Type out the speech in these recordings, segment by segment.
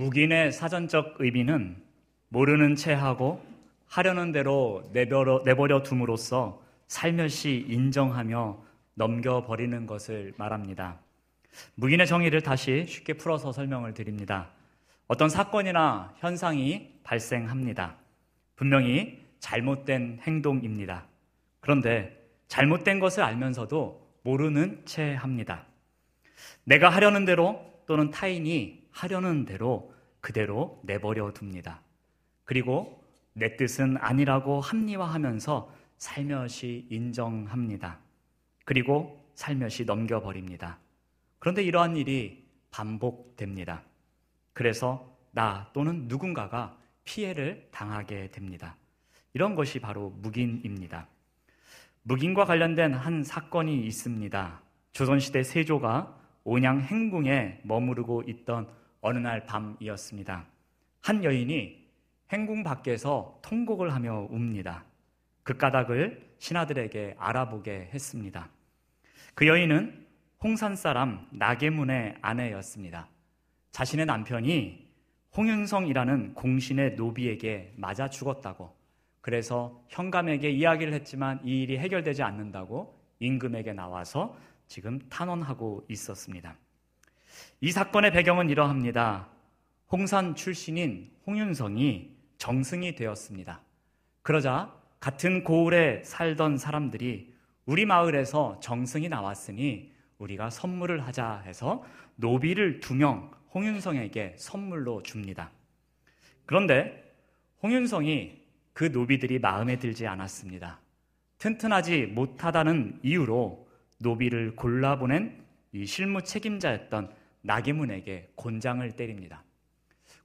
묵인의 사전적 의미는 모르는 채 하고 하려는 대로 내버려, 내버려 둠으로써 살며시 인정하며 넘겨버리는 것을 말합니다. 묵인의 정의를 다시 쉽게 풀어서 설명을 드립니다. 어떤 사건이나 현상이 발생합니다. 분명히 잘못된 행동입니다. 그런데 잘못된 것을 알면서도 모르는 채 합니다. 내가 하려는 대로 또는 타인이 하려는 대로 그대로 내버려 둡니다. 그리고 내 뜻은 아니라고 합리화하면서 살며시 인정합니다. 그리고 살며시 넘겨버립니다. 그런데 이러한 일이 반복됩니다. 그래서 나 또는 누군가가 피해를 당하게 됩니다. 이런 것이 바로 묵인입니다. 묵인과 관련된 한 사건이 있습니다. 조선시대 세조가 온양 행궁에 머무르고 있던 어느 날 밤이었습니다. 한 여인이 행궁 밖에서 통곡을 하며 웁니다. 그 까닭을 신하들에게 알아보게 했습니다. 그 여인은 홍산 사람 나계문의 아내였습니다. 자신의 남편이 홍윤성이라는 공신의 노비에게 맞아 죽었다고 그래서 현감에게 이야기를 했지만 이 일이 해결되지 않는다고 임금에게 나와서 지금 탄원하고 있었습니다. 이 사건의 배경은 이러합니다. 홍산 출신인 홍윤성이 정승이 되었습니다. 그러자 같은 고을에 살던 사람들이 우리 마을에서 정승이 나왔으니 우리가 선물을 하자 해서 노비를 두 명 홍윤성에게 선물로 줍니다. 그런데 홍윤성이 그 노비들이 마음에 들지 않았습니다. 튼튼하지 못하다는 이유로 노비를 골라보낸 이 실무 책임자였던 나계문에게 곤장을 때립니다.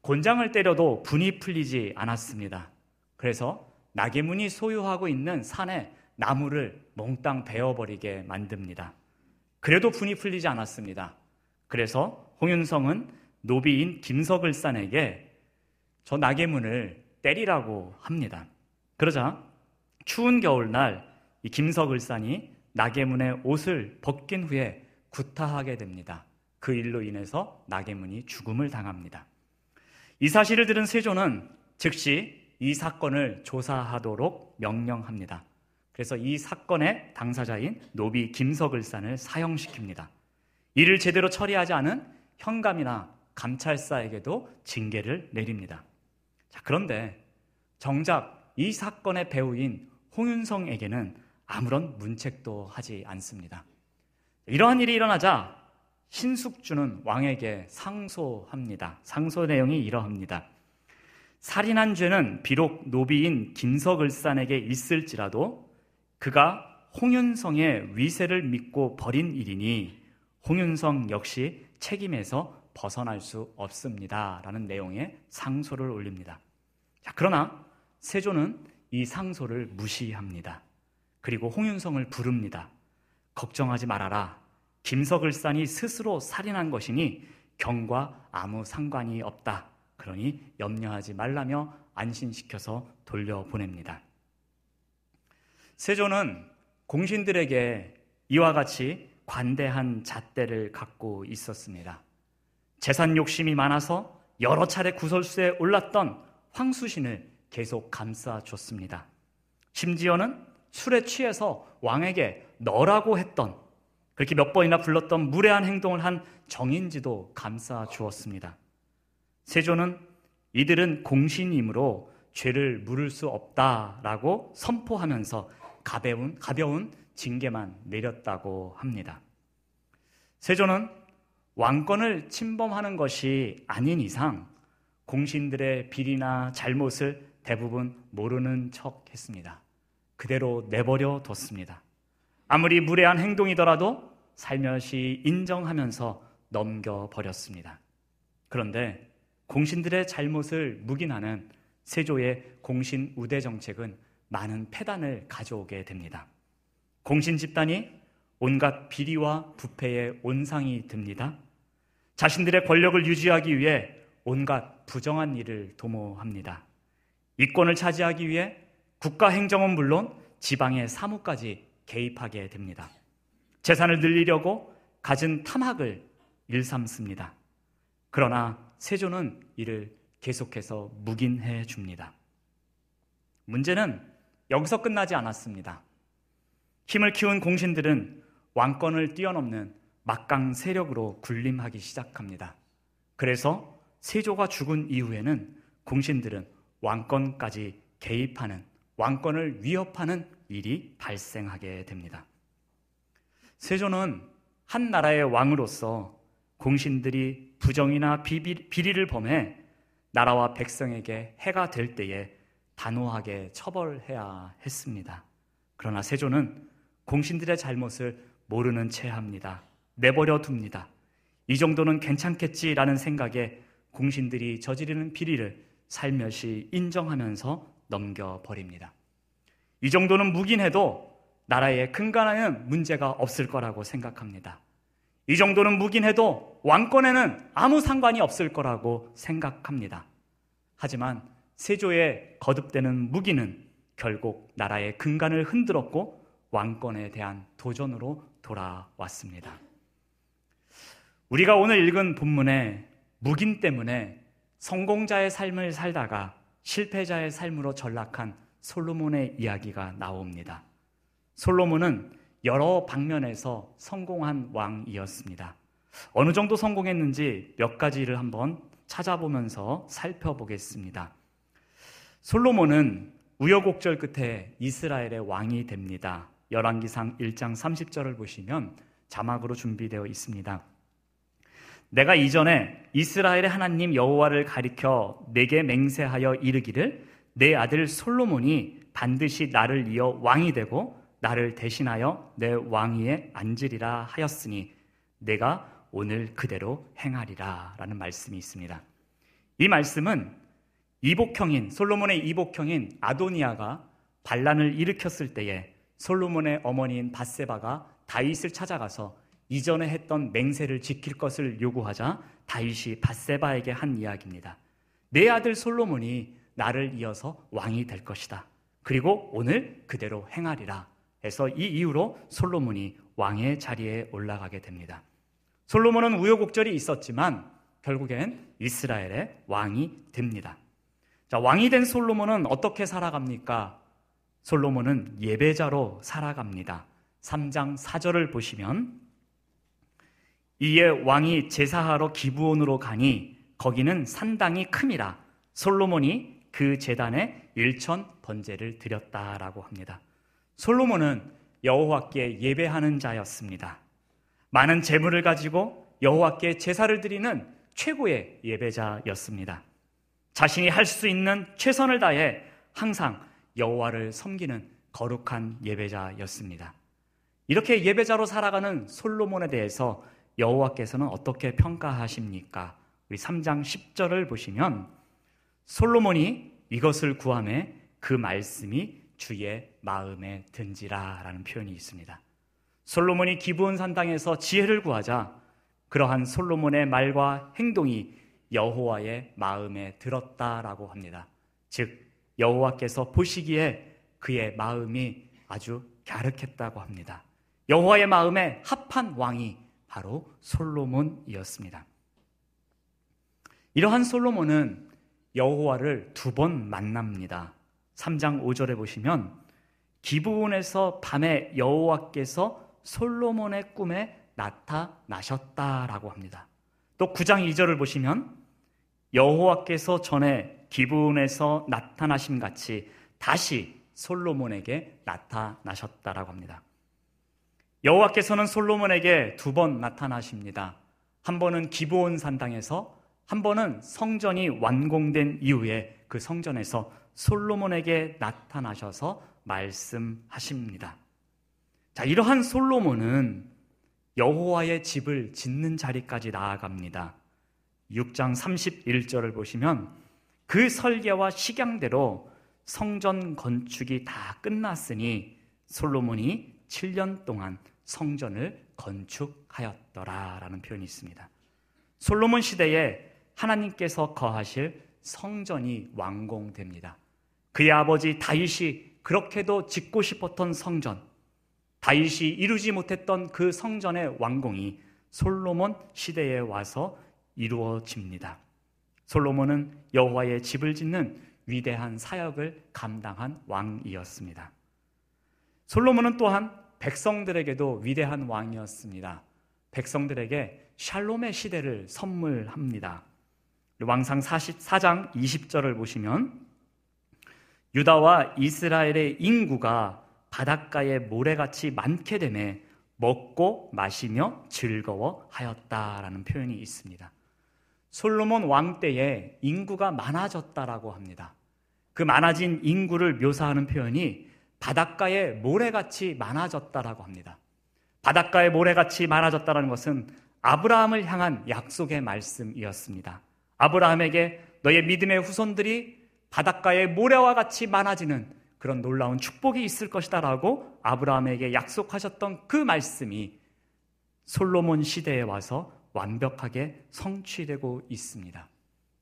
곤장을 때려도 분이 풀리지 않았습니다. 그래서 나계문이 소유하고 있는 산에 나무를 몽땅 베어버리게 만듭니다. 그래도 분이 풀리지 않았습니다. 그래서 홍윤성은 노비인 김석을산에게 저 나계문을 때리라고 합니다. 그러자 추운 겨울날 이 김석을산이 나계문의 옷을 벗긴 후에 구타하게 됩니다. 그 일로 인해서 나계문이 죽음을 당합니다. 이 사실을 들은 세조는 즉시 이 사건을 조사하도록 명령합니다. 그래서 이 사건의 당사자인 노비 김석을산을 사형시킵니다. 이를 제대로 처리하지 않은 현감이나 감찰사에게도 징계를 내립니다. 자, 그런데 정작 이 사건의 배우인 홍윤성에게는 아무런 문책도 하지 않습니다. 이러한 일이 일어나자 신숙주는 왕에게 상소합니다. 상소 내용이 이러합니다. 살인한 죄는 비록 노비인 김석을산에게 있을지라도 그가 홍윤성의 위세를 믿고 벌인 일이니 홍윤성 역시 책임에서 벗어날 수 없습니다. 라는 내용의 상소를 올립니다. 자, 그러나 세조는 이 상소를 무시합니다. 그리고 홍윤성을 부릅니다. 걱정하지 말아라. 김석을산이 스스로 살인한 것이니 경과 아무 상관이 없다. 그러니 염려하지 말라며 안심시켜서 돌려보냅니다. 세조는 공신들에게 이와 같이 관대한 잣대를 갖고 있었습니다. 재산 욕심이 많아서 여러 차례 구설수에 올랐던 황수신을 계속 감싸줬습니다. 심지어는 술에 취해서 왕에게 너라고 했던 그렇게 몇 번이나 불렀던 무례한 행동을 한 정인지도 감싸 주었습니다. 세조는 이들은 공신이므로 죄를 물을 수 없다라고 선포하면서 가벼운, 가벼운 징계만 내렸다고 합니다. 세조는 왕권을 침범하는 것이 아닌 이상 공신들의 비리나 잘못을 대부분 모르는 척 했습니다. 그대로 내버려 뒀습니다. 아무리 무례한 행동이더라도 살며시 인정하면서 넘겨버렸습니다. 그런데 공신들의 잘못을 묵인하는 세조의 공신 우대 정책은 많은 폐단을 가져오게 됩니다. 공신 집단이 온갖 비리와 부패의 온상이 됩니다. 자신들의 권력을 유지하기 위해 온갖 부정한 일을 도모합니다. 이권을 차지하기 위해 국가 행정은 물론 지방의 사무까지 개입하게 됩니다. 재산을 늘리려고 갖은 탐학을 일삼습니다. 그러나 세조는 이를 계속해서 묵인해 줍니다. 문제는 여기서 끝나지 않았습니다. 힘을 키운 공신들은 왕권을 뛰어넘는 막강 세력으로 군림하기 시작합니다. 그래서 세조가 죽은 이후에는 공신들은 왕권까지 개입하는 왕권을 위협하는 일이 발생하게 됩니다. 세조는 한 나라의 왕으로서 공신들이 부정이나 비리를 범해 나라와 백성에게 해가 될 때에 단호하게 처벌해야 했습니다. 그러나 세조는 공신들의 잘못을 모르는 채 합니다. 내버려 둡니다. 이 정도는 괜찮겠지라는 생각에 공신들이 저지르는 비리를 살며시 인정하면서 넘겨버립니다. 이 정도는 묵인해도 나라에 근간하는 문제가 없을 거라고 생각합니다. 이 정도는 묵인해도 왕권에는 아무 상관이 없을 거라고 생각합니다. 하지만 세조의 거듭되는 무기는 결국 나라의 근간을 흔들었고 왕권에 대한 도전으로 돌아왔습니다. 우리가 오늘 읽은 본문에 묵인 때문에 성공자의 삶을 살다가 실패자의 삶으로 전락한 솔로몬의 이야기가 나옵니다. 솔로몬은 여러 방면에서 성공한 왕이었습니다. 어느 정도 성공했는지 몇 가지를 한번 찾아보면서 살펴보겠습니다. 솔로몬은 우여곡절 끝에 이스라엘의 왕이 됩니다. 열왕기상 1장 30절을 보시면 자막으로 준비되어 있습니다. 내가 이전에 이스라엘의 하나님 여호와를 가리켜 내게 맹세하여 이르기를 내 아들 솔로몬이 반드시 나를 이어 왕이 되고 나를 대신하여 내 왕위에 앉으리라 하였으니 내가 오늘 그대로 행하리라 라는 말씀이 있습니다. 이 말씀은 이복형인 솔로몬의 이복형인 아도니아가 반란을 일으켰을 때에 솔로몬의 어머니인 바세바가 다윗을 찾아가서 이전에 했던 맹세를 지킬 것을 요구하자 다윗이 바세바에게 한 이야기입니다. 내 아들 솔로몬이 나를 이어서 왕이 될 것이다. 그리고 오늘 그대로 행하리라. 해서 이 이후로 솔로몬이 왕의 자리에 올라가게 됩니다. 솔로몬은 우여곡절이 있었지만 결국엔 이스라엘의 왕이 됩니다. 자, 왕이 된 솔로몬은 어떻게 살아갑니까? 솔로몬은 예배자로 살아갑니다. 3장 4절을 보시면 이에 왕이 제사하러 기부원으로 가니 거기는 산당이 큼이라 솔로몬이 그 재단에 일천 번제를 드렸다라고 합니다. 솔로몬은 여호와께 예배하는 자였습니다. 많은 재물을 가지고 여호와께 제사를 드리는 최고의 예배자였습니다. 자신이 할 수 있는 최선을 다해 항상 여호와를 섬기는 거룩한 예배자였습니다. 이렇게 예배자로 살아가는 솔로몬에 대해서 여호와께서는 어떻게 평가하십니까? 우리 3장 10절을 보시면 솔로몬이 이것을 구함에 그 말씀이 주의 마음에 든지라라는 표현이 있습니다. 솔로몬이 기브온 산당에서 지혜를 구하자 그러한 솔로몬의 말과 행동이 여호와의 마음에 들었다라고 합니다. 즉 여호와께서 보시기에 그의 마음이 아주 갸륵했다고 합니다. 여호와의 마음에 합한 왕이 바로 솔로몬이었습니다. 이러한 솔로몬은 여호와를 두 번 만납니다. 3장 5절에 보시면 기브온에서 밤에 여호와께서 솔로몬의 꿈에 나타나셨다라고 합니다. 또 9장 2절을 보시면 여호와께서 전에 기브온에서 나타나심 같이 다시 솔로몬에게 나타나셨다라고 합니다. 여호와께서는 솔로몬에게 두 번 나타나십니다. 한 번은 기브온 산당에서 한 번은 성전이 완공된 이후에 그 성전에서 솔로몬에게 나타나셔서 말씀하십니다. 자, 이러한 솔로몬은 여호와의 집을 짓는 자리까지 나아갑니다. 6장 31절을 보시면 그 설계와 식양대로 성전 건축이 다 끝났으니 솔로몬이 7년 동안 성전을 건축하였더라라는 표현이 있습니다. 솔로몬 시대에 하나님께서 거하실 성전이 완공됩니다. 그의 아버지 다윗이 그렇게도 짓고 싶었던 성전, 다윗이 이루지 못했던 그 성전의 완공이 솔로몬 시대에 와서 이루어집니다. 솔로몬은 여호와의 집을 짓는 위대한 사역을 감당한 왕이었습니다. 솔로몬은 또한 백성들에게도 위대한 왕이었습니다. 백성들에게 샬롬의 시대를 선물합니다. 왕상 44장 20절을 보시면 유다와 이스라엘의 인구가 바닷가에 모래같이 많게 되매 먹고 마시며 즐거워하였다라는 표현이 있습니다. 솔로몬 왕 때에 인구가 많아졌다라고 합니다. 그 많아진 인구를 묘사하는 표현이 바닷가에 모래같이 많아졌다라고 합니다. 바닷가에 모래같이 많아졌다는 것은 아브라함을 향한 약속의 말씀이었습니다. 아브라함에게 너의 믿음의 후손들이 바닷가에 모래와 같이 많아지는 그런 놀라운 축복이 있을 것이다라고 아브라함에게 약속하셨던 그 말씀이 솔로몬 시대에 와서 완벽하게 성취되고 있습니다.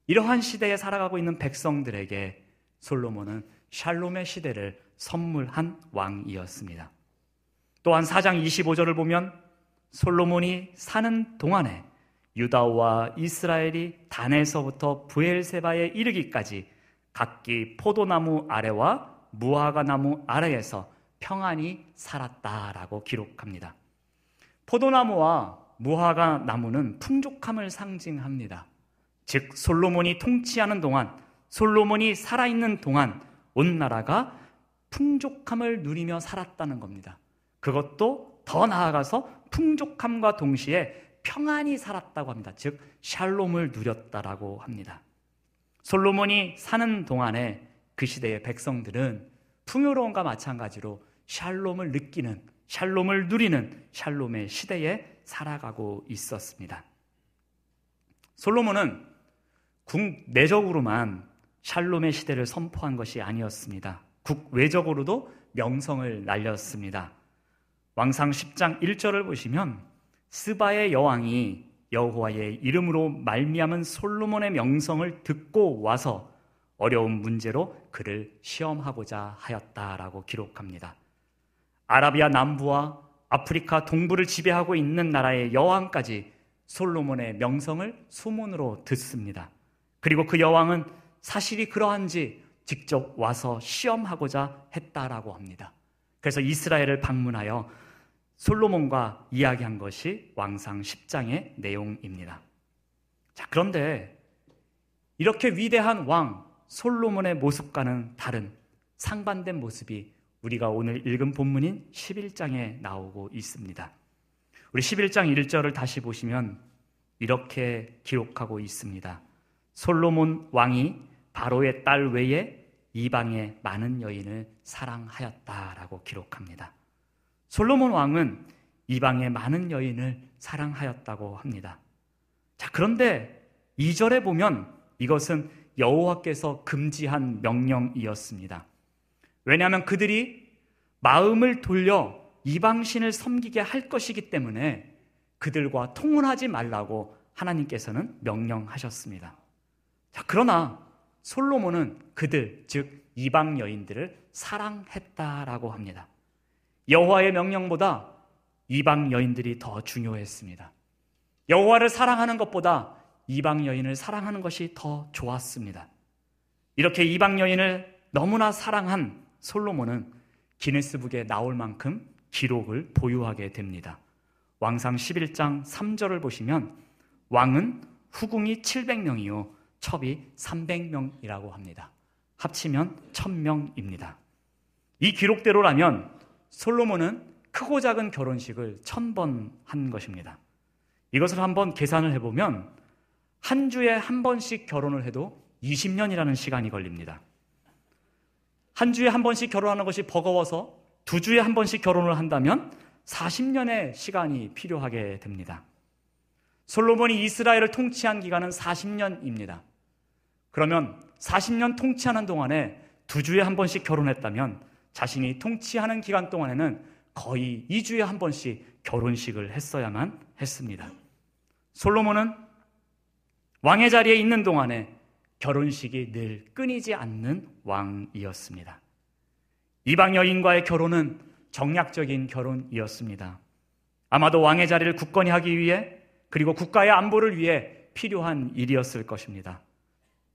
이러한 시대에 살아가고 있는 백성들에게 솔로몬은 샬롬의 시대를 선물한 왕이었습니다. 또한 4장 25절을 보면 솔로몬이 사는 동안에 유다와 이스라엘이 단에서부터 부엘세바에 이르기까지 각기 포도나무 아래와 무화과 나무 아래에서 평안히 살았다라고 기록합니다. 포도나무와 무화과 나무는 풍족함을 상징합니다. 즉 솔로몬이 통치하는 동안 솔로몬이 살아있는 동안 온 나라가 풍족함을 누리며 살았다는 겁니다. 그것도 더 나아가서 풍족함과 동시에 평안히 살았다고 합니다. 즉 샬롬을 누렸다라고 합니다. 솔로몬이 사는 동안에 그 시대의 백성들은 풍요로움과 마찬가지로 샬롬을 느끼는 샬롬을 누리는 샬롬의 시대에 살아가고 있었습니다. 솔로몬은 국내적으로만 샬롬의 시대를 선포한 것이 아니었습니다. 국외적으로도 명성을 날렸습니다. 왕상 10장 1절을 보시면 스바의 여왕이 여호와의 이름으로 말미암은 솔로몬의 명성을 듣고 와서 어려운 문제로 그를 시험하고자 하였다라고 기록합니다. 아라비아 남부와 아프리카 동부를 지배하고 있는 나라의 여왕까지 솔로몬의 명성을 소문으로 듣습니다. 그리고 그 여왕은 사실이 그러한지 직접 와서 시험하고자 했다라고 합니다. 그래서 이스라엘을 방문하여 솔로몬과 이야기한 것이 왕상 10장의 내용입니다. 자, 그런데 이렇게 위대한 왕 솔로몬의 모습과는 다른 상반된 모습이 우리가 오늘 읽은 본문인 11장에 나오고 있습니다. 우리 11장 1절을 다시 보시면 이렇게 기록하고 있습니다. 솔로몬 왕이 바로의 딸 외에 이방의 많은 여인을 사랑하였다라고 기록합니다. 솔로몬 왕은 이방의 많은 여인을 사랑하였다고 합니다. 자, 그런데 2절에 보면 이것은 여호와께서 금지한 명령이었습니다. 왜냐하면 그들이 마음을 돌려 이방신을 섬기게 할 것이기 때문에 그들과 통혼하지 말라고 하나님께서는 명령하셨습니다. 자, 그러나 솔로몬은 그들, 즉 이방 여인들을 사랑했다라고 합니다. 여호와의 명령보다 이방 여인들이 더 중요했습니다. 여호와를 사랑하는 것보다 이방 여인을 사랑하는 것이 더 좋았습니다. 이렇게 이방 여인을 너무나 사랑한 솔로몬은 기네스북에 나올 만큼 기록을 보유하게 됩니다. 왕상 11장 3절을 보시면 왕은 후궁이 700명이요 첩이 300명이라고 합니다. 합치면 1000명입니다. 이 기록대로라면 솔로몬은 크고 작은 결혼식을 천번한 것입니다. 이것을 한번 계산을 해보면 한 주에 한 번씩 결혼을 해도 20년이라는 시간이 걸립니다. 한 주에 한 번씩 결혼하는 것이 버거워서 두 주에 한 번씩 결혼을 한다면 40년의 시간이 필요하게 됩니다. 솔로몬이 이스라엘을 통치한 기간은 40년입니다. 그러면 40년 통치하는 동안에 두 주에 한 번씩 결혼했다면 자신이 통치하는 기간 동안에는 거의 2주에 한 번씩 결혼식을 했어야만 했습니다. 솔로몬은 왕의 자리에 있는 동안에 결혼식이 늘 끊이지 않는 왕이었습니다. 이방 여인과의 결혼은 정략적인 결혼이었습니다. 아마도 왕의 자리를 굳건히 하기 위해 그리고 국가의 안보를 위해 필요한 일이었을 것입니다.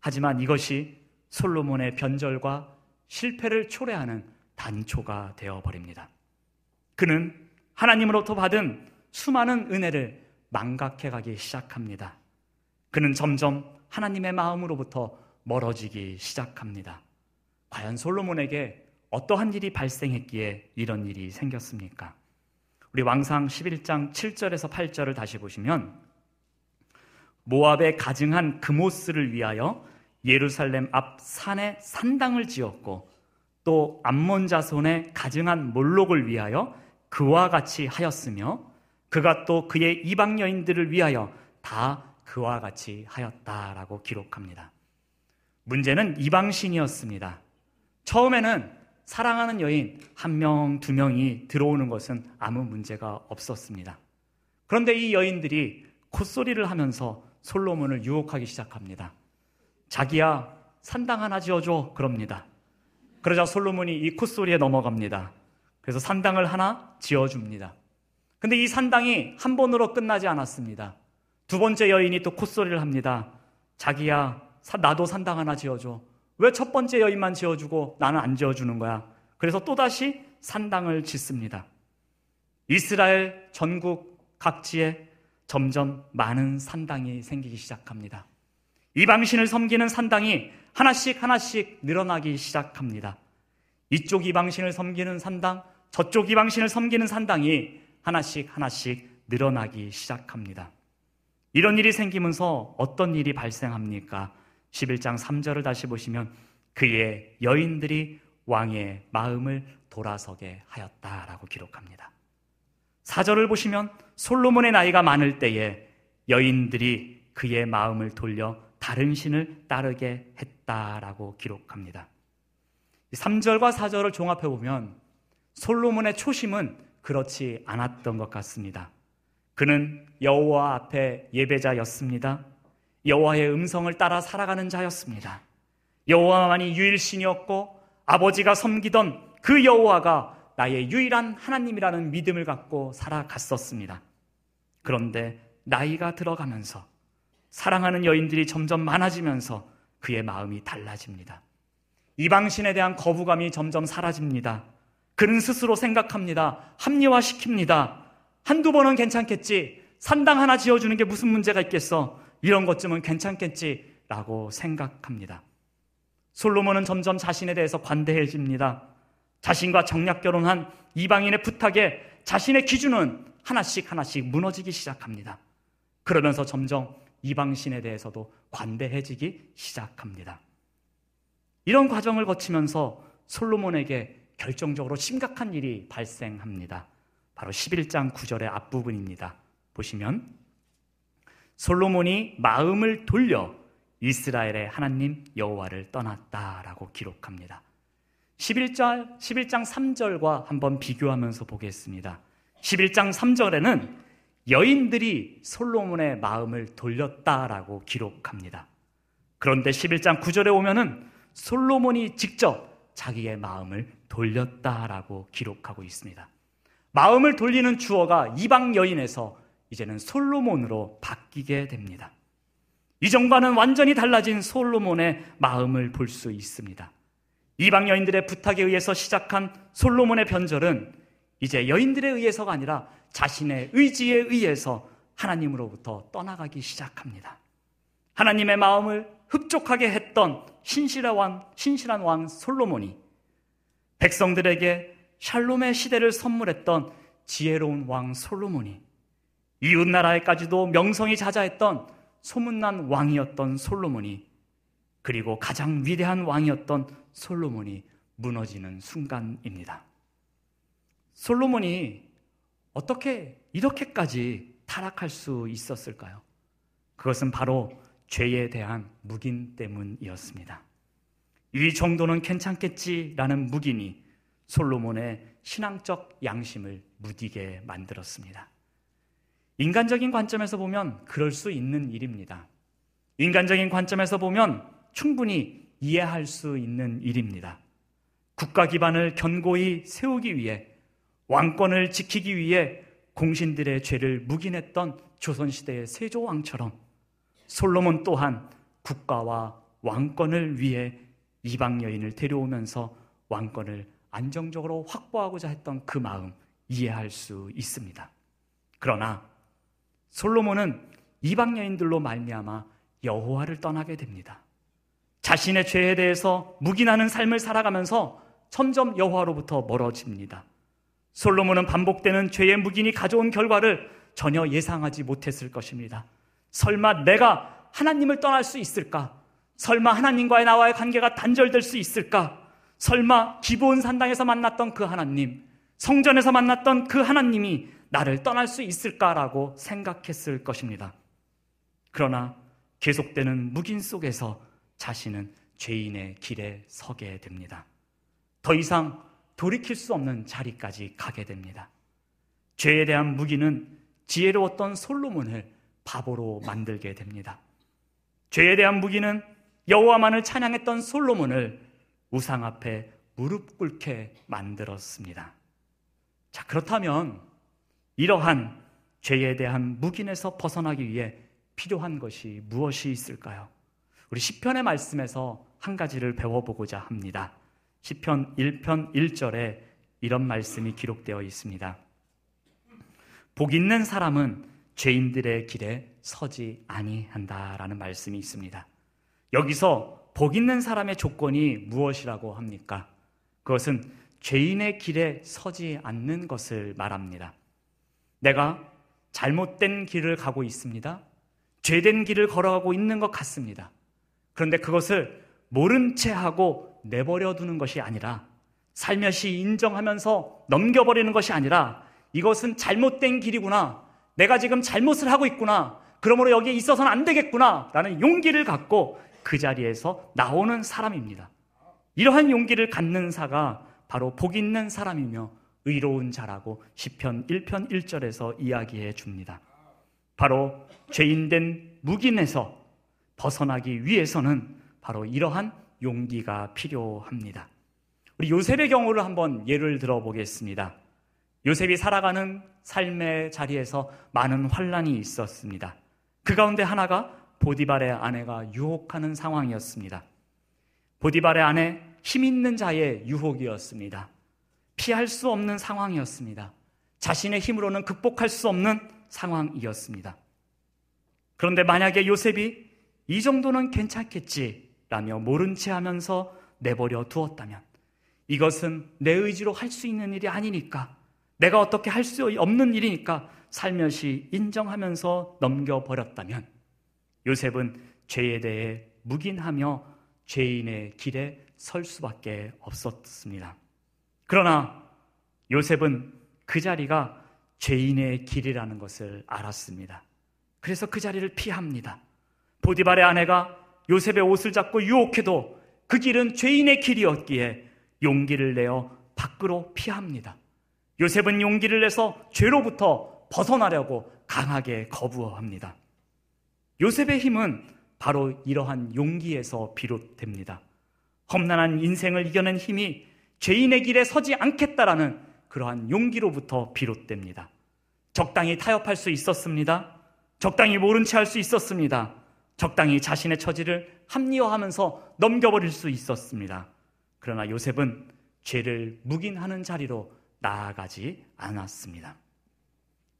하지만 이것이 솔로몬의 변절과 실패를 초래하는 단초가 되어 버립니다. 그는 하나님으로부터 받은 수많은 은혜를 망각해 가기 시작합니다. 그는 점점 하나님의 마음으로부터 멀어지기 시작합니다. 과연 솔로몬에게 어떠한 일이 발생했기에 이런 일이 생겼습니까? 우리 왕상 11장 7절에서 8절을 다시 보시면 모압에 가증한 그모스를 위하여 예루살렘 앞 산에 산당을 지었고 또 암몬 자손의 가증한 몰록을 위하여 그와 같이 하였으며 그가 또 그의 이방 여인들을 위하여 다 그와 같이 하였다라고 기록합니다. 문제는 이방신이었습니다. 처음에는 사랑하는 여인 한 명, 두 명이 들어오는 것은 아무 문제가 없었습니다. 그런데 이 여인들이 콧소리를 하면서 솔로몬을 유혹하기 시작합니다. 자기야, 산당 하나 지어줘. 그럽니다. 그러자 솔로몬이 이 콧소리에 넘어갑니다. 그래서 산당을 하나 지어줍니다. 근데 이 산당이 한 번으로 끝나지 않았습니다. 두 번째 여인이 또 콧소리를 합니다. 자기야, 나도 산당 하나 지어줘. 왜 첫 번째 여인만 지어주고 나는 안 지어주는 거야? 그래서 또다시 산당을 짓습니다. 이스라엘 전국 각지에 점점 많은 산당이 생기기 시작합니다. 이방신을 섬기는 산당이 하나씩 하나씩 늘어나기 시작합니다. 이쪽 이방신을 섬기는 산당, 저쪽 이방신을 섬기는 산당이 하나씩 하나씩 늘어나기 시작합니다. 이런 일이 생기면서 어떤 일이 발생합니까? 11장 3절을 다시 보시면 그의 여인들이 왕의 마음을 돌아서게 하였다라고 기록합니다. 4절을 보시면 솔로몬의 나이가 많을 때에 여인들이 그의 마음을 돌려 다른 신을 따르게 했다라고 기록합니다. 3절과 4절을 종합해 보면 솔로몬의 초심은 그렇지 않았던 것 같습니다. 그는 여호와 앞에 예배자였습니다. 여호와의 음성을 따라 살아가는 자였습니다. 여호와만이 유일신이었고 아버지가 섬기던 그 여호와가 나의 유일한 하나님이라는 믿음을 갖고 살아갔었습니다. 그런데 나이가 들어가면서 사랑하는 여인들이 점점 많아지면서 그의 마음이 달라집니다. 이방신에 대한 거부감이 점점 사라집니다. 그는 스스로 생각합니다. 합리화시킵니다. 한두 번은 괜찮겠지. 산당 하나 지어주는 게 무슨 문제가 있겠어. 이런 것쯤은 괜찮겠지. 라고 생각합니다. 솔로몬은 점점 자신에 대해서 관대해집니다. 자신과 정략 결혼한 이방인의 부탁에 자신의 기준은 하나씩 하나씩 무너지기 시작합니다. 그러면서 점점 이방신에 대해서도 관대해지기 시작합니다. 이런 과정을 거치면서 솔로몬에게 결정적으로 심각한 일이 발생합니다. 바로 11장 9절의 앞부분입니다. 보시면 솔로몬이 마음을 돌려 이스라엘의 하나님 여호와를 떠났다라고 기록합니다. 11절 11장 3절과 한번 비교하면서 보겠습니다. 11장 3절에는 여인들이 솔로몬의 마음을 돌렸다라고 기록합니다. 그런데 11장 9절에 오면은 솔로몬이 직접 자기의 마음을 돌렸다라고 기록하고 있습니다. 마음을 돌리는 주어가 이방 여인에서 이제는 솔로몬으로 바뀌게 됩니다. 이전과는 완전히 달라진 솔로몬의 마음을 볼 수 있습니다. 이방 여인들의 부탁에 의해서 시작한 솔로몬의 변절은 이제 여인들에 의해서가 아니라 자신의 의지에 의해서 하나님으로부터 떠나가기 시작합니다. 하나님의 마음을 흡족하게 했던 신실한 왕, 신실한 왕 솔로몬이 백성들에게 샬롬의 시대를 선물했던 지혜로운 왕 솔로몬이 이웃 나라에까지도 명성이 자자했던 소문난 왕이었던 솔로몬이 그리고 가장 위대한 왕이었던 솔로몬이 무너지는 순간입니다. 솔로몬이 어떻게 이렇게까지 타락할 수 있었을까요? 그것은 바로 죄에 대한 묵인 때문이었습니다. 이 정도는 괜찮겠지라는 묵인이 솔로몬의 신앙적 양심을 무디게 만들었습니다. 인간적인 관점에서 보면 그럴 수 있는 일입니다. 인간적인 관점에서 보면 충분히 이해할 수 있는 일입니다. 국가 기반을 견고히 세우기 위해 왕권을 지키기 위해 공신들의 죄를 묵인했던 조선시대의 세조왕처럼 솔로몬 또한 국가와 왕권을 위해 이방 여인을 데려오면서 왕권을 안정적으로 확보하고자 했던 그 마음 이해할 수 있습니다. 그러나 솔로몬은 이방 여인들로 말미암아 여호와를 떠나게 됩니다. 자신의 죄에 대해서 묵인하는 삶을 살아가면서 점점 여호와로부터 멀어집니다. 솔로몬은 반복되는 죄의 묵인이 가져온 결과를 전혀 예상하지 못했을 것입니다. 설마 내가 하나님을 떠날 수 있을까? 설마 하나님과의 나와의 관계가 단절될 수 있을까? 설마 기본 산당에서 만났던 그 하나님, 성전에서 만났던 그 하나님이 나를 떠날 수 있을까라고 생각했을 것입니다. 그러나 계속되는 묵인 속에서 자신은 죄인의 길에 서게 됩니다. 더 이상 돌이킬 수 없는 자리까지 가게 됩니다. 죄에 대한 무기는 지혜로웠던 솔로몬을 바보로 만들게 됩니다. 죄에 대한 무기는 여호와만을 찬양했던 솔로몬을 우상 앞에 무릎 꿇게 만들었습니다. 자, 그렇다면 이러한 죄에 대한 묵인에서 벗어나기 위해 필요한 것이 무엇이 있을까요? 우리 시편의 말씀에서 한 가지를 배워보고자 합니다. 시편 1편 1절에 이런 말씀이 기록되어 있습니다. 복 있는 사람은 죄인들의 길에 서지 아니한다라는 말씀이 있습니다. 여기서 복 있는 사람의 조건이 무엇이라고 합니까? 그것은 죄인의 길에 서지 않는 것을 말합니다. 내가 잘못된 길을 가고 있습니다. 죄된 길을 걸어가고 있는 것 같습니다. 그런데 그것을 모른 채 하고 내버려 두는 것이 아니라 살며시 인정하면서 넘겨버리는 것이 아니라 이것은 잘못된 길이구나. 내가 지금 잘못을 하고 있구나. 그러므로 여기에 있어서는 안 되겠구나. 라는 용기를 갖고 그 자리에서 나오는 사람입니다. 이러한 용기를 갖는 사가 바로 복 있는 사람이며 의로운 자라고 시편 1편 1절에서 이야기해 줍니다. 바로 죄인된 묵인에서 벗어나기 위해서는 바로 이러한 용기가 필요합니다. 우리 요셉의 경우를 한번 예를 들어 보겠습니다. 요셉이 살아가는 삶의 자리에서 많은 환란이 있었습니다. 그 가운데 하나가 보디발의 아내가 유혹하는 상황이었습니다. 보디발의 아내 힘 있는 자의 유혹이었습니다. 피할 수 없는 상황이었습니다. 자신의 힘으로는 극복할 수 없는 상황이었습니다. 그런데 만약에 요셉이 이 정도는 괜찮겠지 라며 모른 채 하면서 내버려 두었다면 이것은 내 의지로 할 수 있는 일이 아니니까 내가 어떻게 할 수 없는 일이니까 살며시 인정하면서 넘겨버렸다면 요셉은 죄에 대해 묵인하며 죄인의 길에 설 수밖에 없었습니다. 그러나 요셉은 그 자리가 죄인의 길이라는 것을 알았습니다. 그래서 그 자리를 피합니다. 보디발의 아내가 요셉의 옷을 잡고 유혹해도 그 길은 죄인의 길이었기에 용기를 내어 밖으로 피합니다. 요셉은 용기를 내서 죄로부터 벗어나려고 강하게 거부합니다. 요셉의 힘은 바로 이러한 용기에서 비롯됩니다. 험난한 인생을 이겨낸 힘이 죄인의 길에 서지 않겠다라는 그러한 용기로부터 비롯됩니다. 적당히 타협할 수 있었습니다. 적당히 모른 채 할 수 있었습니다. 적당히 자신의 처지를 합리화하면서 넘겨버릴 수 있었습니다. 그러나 요셉은 죄를 묵인하는 자리로 나아가지 않았습니다.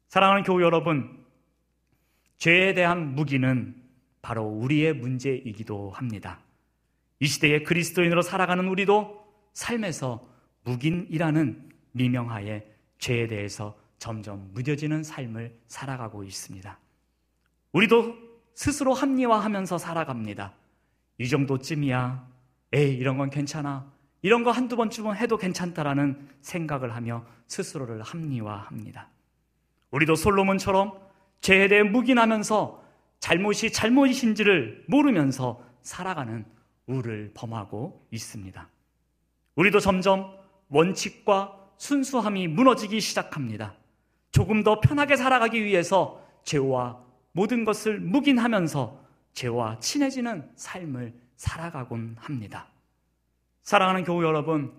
사랑하는 교우 여러분, 죄에 대한 무기는 바로 우리의 문제이기도 합니다. 이 시대에 그리스도인으로 살아가는 우리도 삶에서 묵인이라는 미명하에 죄에 대해서 점점 무뎌지는 삶을 살아가고 있습니다. 우리도 스스로 합리화하면서 살아갑니다. 이 정도쯤이야. 에이, 이런 건 괜찮아. 이런 거 한두 번쯤은 해도 괜찮다라는 생각을 하며 스스로를 합리화합니다. 우리도 솔로몬처럼 죄에 대해 묵인하면서 잘못이 잘못이신지를 모르면서 살아가는 우를 범하고 있습니다. 우리도 점점 원칙과 순수함이 무너지기 시작합니다. 조금 더 편하게 살아가기 위해서 죄와 모든 것을 묵인하면서 죄와 친해지는 삶을 살아가곤 합니다. 사랑하는 교우 여러분,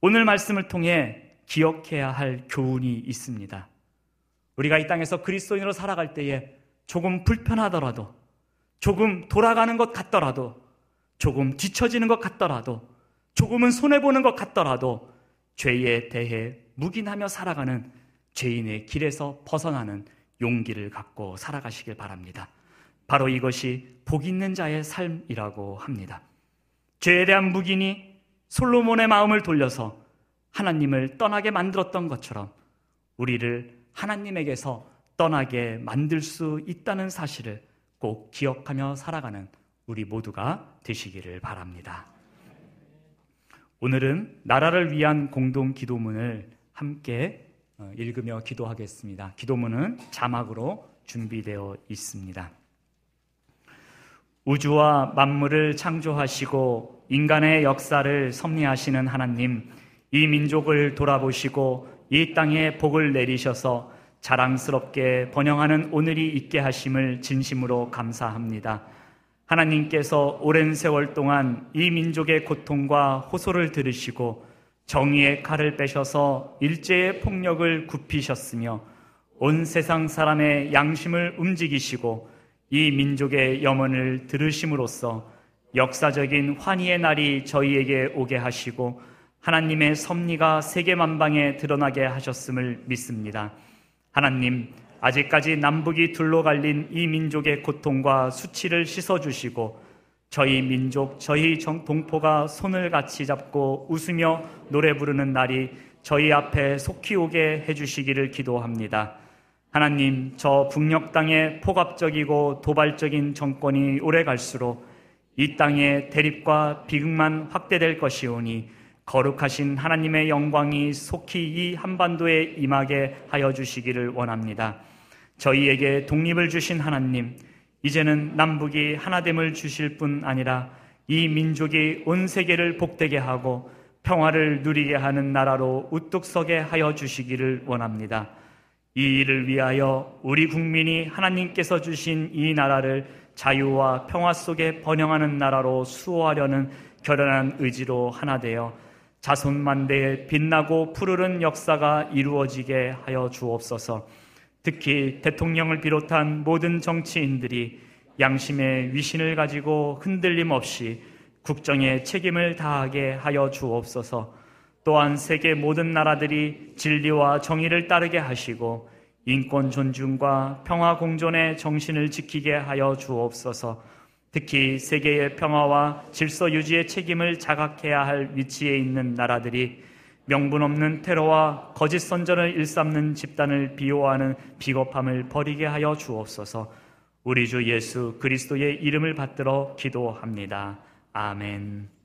오늘 말씀을 통해 기억해야 할 교훈이 있습니다. 우리가 이 땅에서 그리스도인으로 살아갈 때에 조금 불편하더라도, 조금 돌아가는 것 같더라도, 조금 뒤처지는 것 같더라도, 조금은 손해보는 것 같더라도, 죄에 대해 묵인하며 살아가는 죄인의 길에서 벗어나는 용기를 갖고 살아가시길 바랍니다. 바로 이것이 복 있는 자의 삶이라고 합니다. 죄에 대한 묵인이 솔로몬의 마음을 돌려서 하나님을 떠나게 만들었던 것처럼 우리를 하나님에게서 떠나게 만들 수 있다는 사실을 꼭 기억하며 살아가는 우리 모두가 되시기를 바랍니다. 오늘은 나라를 위한 공동 기도문을 함께 어, 읽으며 기도하겠습니다. 기도문은 자막으로 준비되어 있습니다. 우주와 만물을 창조하시고 인간의 역사를 섭리하시는 하나님, 이 민족을 돌아보시고 이 땅에 복을 내리셔서 자랑스럽게 번영하는 오늘이 있게 하심을 진심으로 감사합니다. 하나님께서 오랜 세월 동안 이 민족의 고통과 호소를 들으시고 정의의 칼을 빼셔서 일제의 폭력을 굽히셨으며 온 세상 사람의 양심을 움직이시고 이 민족의 염원을 들으심으로써 역사적인 환희의 날이 저희에게 오게 하시고 하나님의 섭리가 세계 만방에 드러나게 하셨음을 믿습니다. 하나님, 아직까지 남북이 둘로 갈린 이 민족의 고통과 수치를 씻어주시고 저희 민족, 저희 동포가 손을 같이 잡고 웃으며 노래 부르는 날이 저희 앞에 속히 오게 해주시기를 기도합니다. 하나님, 저 북녘 땅의 포갑적이고 도발적인 정권이 오래 갈수록 이 땅의 대립과 비극만 확대될 것이오니 거룩하신 하나님의 영광이 속히 이 한반도에 임하게 하여 주시기를 원합니다. 저희에게 독립을 주신 하나님, 이제는 남북이 하나됨을 주실 뿐 아니라 이 민족이 온 세계를 복되게 하고 평화를 누리게 하는 나라로 우뚝 서게 하여 주시기를 원합니다. 이 일을 위하여 우리 국민이 하나님께서 주신 이 나라를 자유와 평화 속에 번영하는 나라로 수호하려는 결연한 의지로 하나 되어 자손만대에 빛나고 푸르른 역사가 이루어지게 하여 주옵소서. 특히 대통령을 비롯한 모든 정치인들이 양심의 위신을 가지고 흔들림 없이 국정에 책임을 다하게 하여 주옵소서. 또한 세계 모든 나라들이 진리와 정의를 따르게 하시고 인권 존중과 평화 공존의 정신을 지키게 하여 주옵소서. 특히 세계의 평화와 질서 유지의 책임을 자각해야 할 위치에 있는 나라들이 명분 없는 테러와 거짓 선전을 일삼는 집단을 비호하는 비겁함을 버리게 하여 주옵소서. 우리 주 예수 그리스도의 이름을 받들어 기도합니다. 아멘.